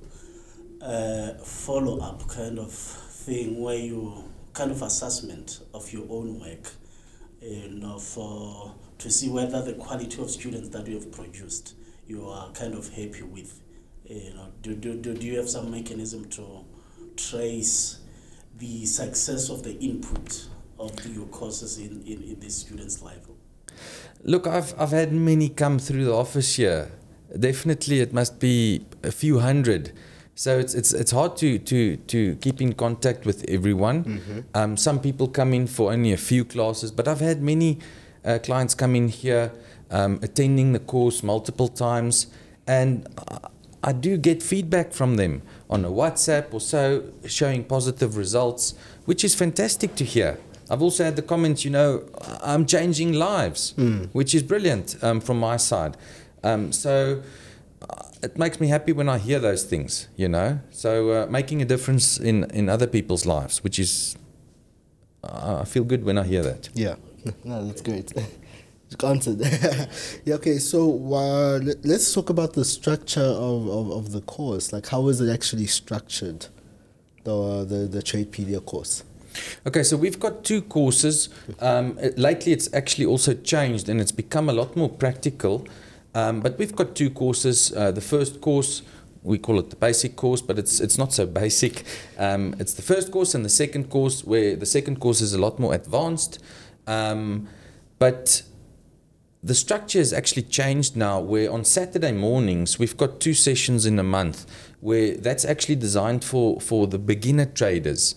[SPEAKER 4] uh, follow up kind of thing where you kind of assessment of your own work, you know, for to see whether the quality of students that you have produced you are kind of happy with. You know, do, do, do, do you have some mechanism to trace the success of the input of your courses in, in, in this student's life?
[SPEAKER 3] Look, I've, I've had many come through the office here. Definitely, it must be a few hundred. So it's, it's, it's hard to, to, to keep in contact with everyone. Um, some people come in for only a few classes, but I've had many uh, clients come in here um, attending the course multiple times, and I- do get feedback from them on a WhatsApp or so showing positive results, which is fantastic to hear. I've also had the comments, you know, I'm changing lives, which is brilliant um, from my side. Um, so uh, it makes me happy when I hear those things, you know. So uh, making a difference in, in other people's lives, which is, uh, I feel good when I hear that.
[SPEAKER 1] Yeah, no, that's great. Answered. yeah, okay, so uh, let- let's talk about the structure of, of, of the course. Like, how is it actually structured, the, uh, the, the Tradepedia course?
[SPEAKER 3] Okay, so we've got two courses. Um, lately, it's actually also changed and it's become a lot more practical. Um, but we've got two courses. Uh, the first course, we call it the basic course, but it's it's not so basic. Um, it's the first course and the second course, where the second course is a lot more advanced. Um, but the structure has actually changed now where on Saturday mornings we've got two sessions in a month where that's actually designed for, for the beginner traders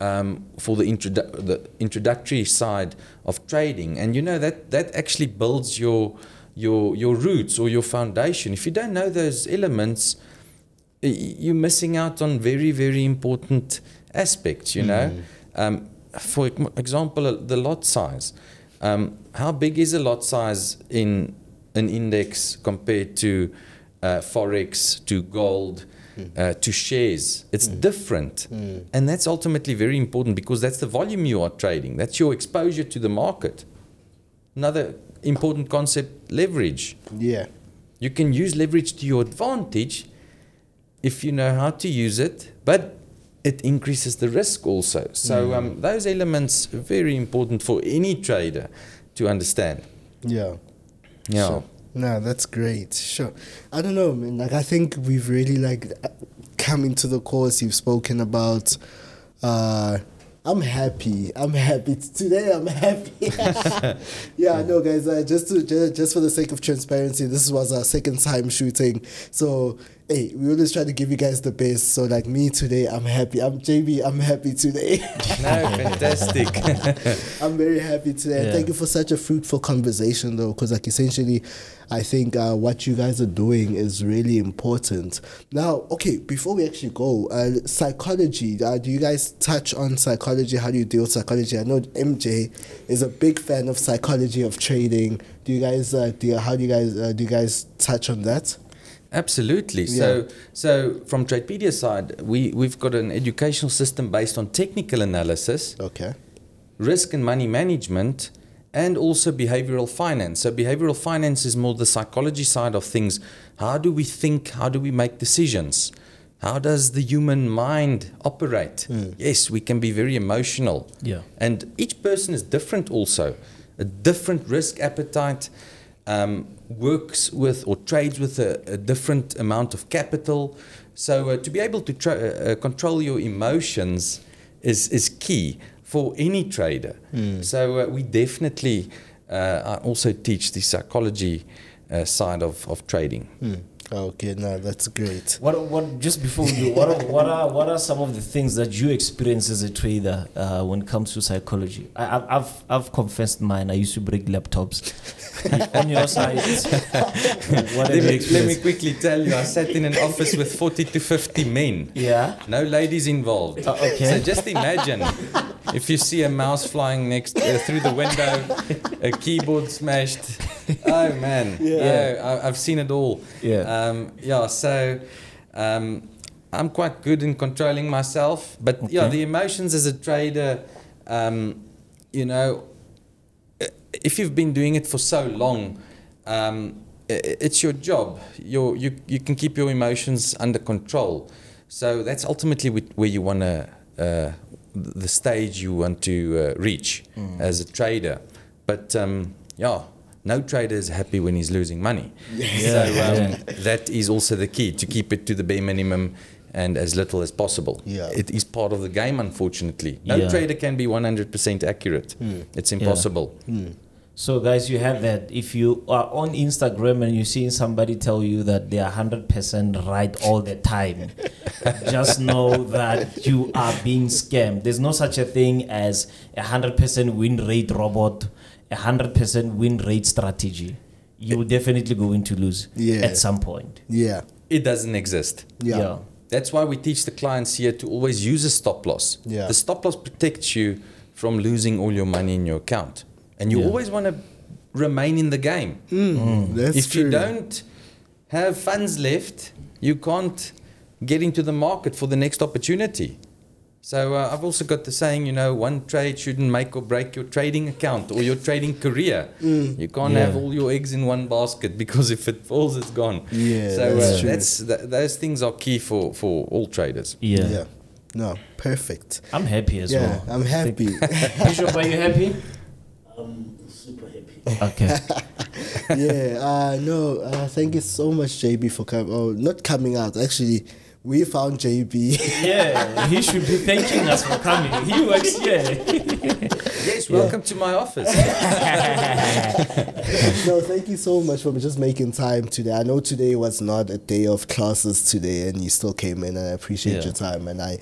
[SPEAKER 3] um, for the, introdu- the introductory side of trading. And you know that that actually builds your your your roots or your foundation. If you don't know those elements you're missing out on very very important aspects you know? Um, for example the lot size um, how big is a lot size in an index compared to uh, forex, to gold, uh, to shares? It's different, and that's ultimately very important because that's the volume you are trading. That's your exposure to the market. Another important concept: leverage.
[SPEAKER 1] Yeah.
[SPEAKER 3] You can use leverage to your advantage if you know how to use it, but it increases the risk also. So um, those elements are very important for any trader to understand.
[SPEAKER 1] Yeah.
[SPEAKER 3] Yeah.
[SPEAKER 1] Sure. No, that's great. Sure. I don't know, man. Like, I think we've really like come into the course. You've spoken about. Uh, I'm happy. I'm happy today. I'm happy. yeah, no, guys. Uh, just to just, just for the sake of transparency, this was our second time shooting. So, hey, we always try to give you guys the best. So, like me today, I'm happy. I'm JB. I'm happy today.
[SPEAKER 3] no, fantastic.
[SPEAKER 1] I'm very happy today.
[SPEAKER 2] Yeah.
[SPEAKER 1] thank you for such a fruitful conversation, though, because like essentially, I think uh, what you guys are doing is really important. Now, okay, before we actually go, uh, psychology. Uh, do you guys touch on psychology? How do you deal with psychology? I know MJ is a big fan of psychology of trading. Do you guys? Uh, do you, how do you guys? Uh, do you guys touch on that?
[SPEAKER 3] Absolutely.
[SPEAKER 1] Yeah.
[SPEAKER 3] So, so from Tradepedia side, we we've got an educational system based on technical analysis.
[SPEAKER 1] Okay.
[SPEAKER 3] risk and money management, and also behavioral finance. So, behavioral finance is more the psychology side of things. How do we think? How do we make decisions? How does the human mind operate? Yes, we can be very emotional.
[SPEAKER 2] Yeah.
[SPEAKER 3] And each person is different also. A different risk appetite, um, works with or trades with a, a different amount of capital. So uh, to be able to tra- uh, uh, control your emotions is, is key for any trader. So uh, we definitely uh, I also teach the psychology uh, side of, of trading.
[SPEAKER 1] Okay, now that's great.
[SPEAKER 2] What what just before you what are, what are what are some of the things that you experience as a trader uh, when it comes to psychology? I, I've, I've I've confessed mine. I used to break laptops. On your side, what have
[SPEAKER 3] Let
[SPEAKER 2] you
[SPEAKER 3] me, let me quickly tell you, I sat in an office with 40 to 50 men.
[SPEAKER 2] Yeah.
[SPEAKER 3] No ladies involved.
[SPEAKER 2] Uh, okay.
[SPEAKER 3] So just imagine if you see a mouse flying next uh, through the window, a keyboard smashed. Oh man, yeah, I, I've seen it all.
[SPEAKER 2] Yeah.
[SPEAKER 3] um, yeah. So um, I'm quite good in controlling myself, but yeah, the emotions as a trader, um, you know, if you've been doing it for so long. Um, it's your job. Your, you, you can keep your emotions under control. So that's ultimately where you want to, uh, the stage you want to uh, reach as a trader. But um, yeah, no trader is happy when he's losing money. so um, that is also the key to keep it to the bare minimum and as little as possible.
[SPEAKER 1] Yeah.
[SPEAKER 3] It is part of the game, unfortunately. No
[SPEAKER 2] Yeah.
[SPEAKER 3] trader can be 100% accurate. It's impossible.
[SPEAKER 2] So, guys, you have that. If you are on Instagram and you're seeing somebody tell you that they are 100% right all the time, just know that you are being scammed. There's no such a thing as a 100% win rate robot, a 100% win rate strategy. You're definitely going to lose
[SPEAKER 1] Yeah.
[SPEAKER 2] at some point.
[SPEAKER 1] Yeah.
[SPEAKER 3] It doesn't exist.
[SPEAKER 1] Yeah.
[SPEAKER 3] That's why we teach the clients here to always use a stop loss.
[SPEAKER 1] Yeah.
[SPEAKER 3] The stop loss protects you from losing all your money in your account. And you
[SPEAKER 2] Yeah.
[SPEAKER 3] always want to remain in the game.
[SPEAKER 1] That's
[SPEAKER 3] if
[SPEAKER 1] true.
[SPEAKER 3] you don't have funds left, you can't get into the market for the next opportunity. So uh, I've also got the saying, you know, one trade shouldn't make or break your trading account or your trading career. You can't
[SPEAKER 2] Yeah.
[SPEAKER 3] have all your eggs in one basket because if it falls, it's gone.
[SPEAKER 1] Yeah,
[SPEAKER 3] so
[SPEAKER 1] that's
[SPEAKER 3] uh,
[SPEAKER 1] true.
[SPEAKER 3] that's th- those things are key for for all traders.
[SPEAKER 2] Yeah.
[SPEAKER 1] Yeah. no, perfect.
[SPEAKER 2] I'm happy as
[SPEAKER 1] Yeah,
[SPEAKER 2] well.
[SPEAKER 1] I'm happy.
[SPEAKER 2] Bishop, are you happy?
[SPEAKER 4] I'm super happy.
[SPEAKER 2] Okay.
[SPEAKER 1] yeah, uh, no, uh, thank you so much, JB, for coming. Oh, not coming out. Actually, we found JB.
[SPEAKER 2] Yeah, he should be thanking us for coming. He works here.
[SPEAKER 3] Yes, welcome to my office.
[SPEAKER 1] no, thank you so much for just making time today. I know today was not a day of classes today, and you still came in, and I appreciate
[SPEAKER 2] Yeah.
[SPEAKER 1] your time. And I,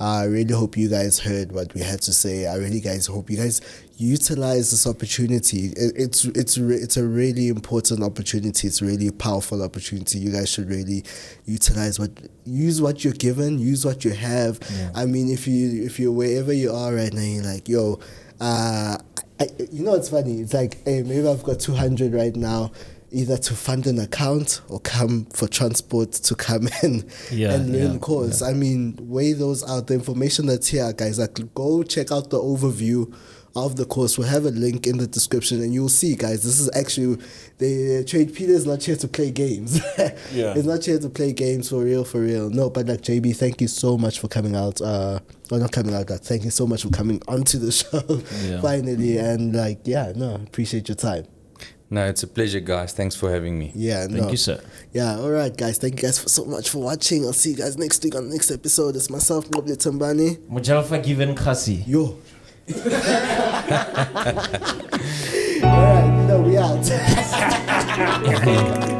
[SPEAKER 1] I really hope you guys heard what we had to say. I really, guys, hope you guys utilize this opportunity. It, it's it's it's a really important opportunity. It's really a powerful opportunity. You guys should really utilize what use what you're given, use what you have.
[SPEAKER 2] Yeah.
[SPEAKER 1] I mean, if you if you're wherever you are right now, you're like, yo, uh, I, you know, it's funny. It's like, hey, maybe I've got 200 right now, either to fund an account or come for transport to come in
[SPEAKER 2] Yeah,
[SPEAKER 1] and learn
[SPEAKER 2] yeah,
[SPEAKER 1] course. I mean, weigh those out. The information that's here, guys, like go check out the overview of the course. We'll have a link in the description and you'll see, guys, this is actually, the Tradepedia is not here to play games.
[SPEAKER 2] Yeah.
[SPEAKER 1] He's not here to play games for real, for real. No, but like JB, thank you so much for coming out. Uh, well, not coming out, but thank you so much for coming onto the show
[SPEAKER 2] Yeah.
[SPEAKER 1] finally. And like, yeah, no, appreciate your time.
[SPEAKER 3] No, it's a pleasure, guys. Thanks for having me.
[SPEAKER 1] Yeah,
[SPEAKER 2] Thank
[SPEAKER 1] no.
[SPEAKER 2] you, sir.
[SPEAKER 1] Yeah, all right, guys. Thank you guys for so much for watching. I'll see you guys next week on the next episode. It's myself, Nqobile Tembane.
[SPEAKER 2] Mujalfa given Kgasi.
[SPEAKER 1] Yo. all right, no, we out.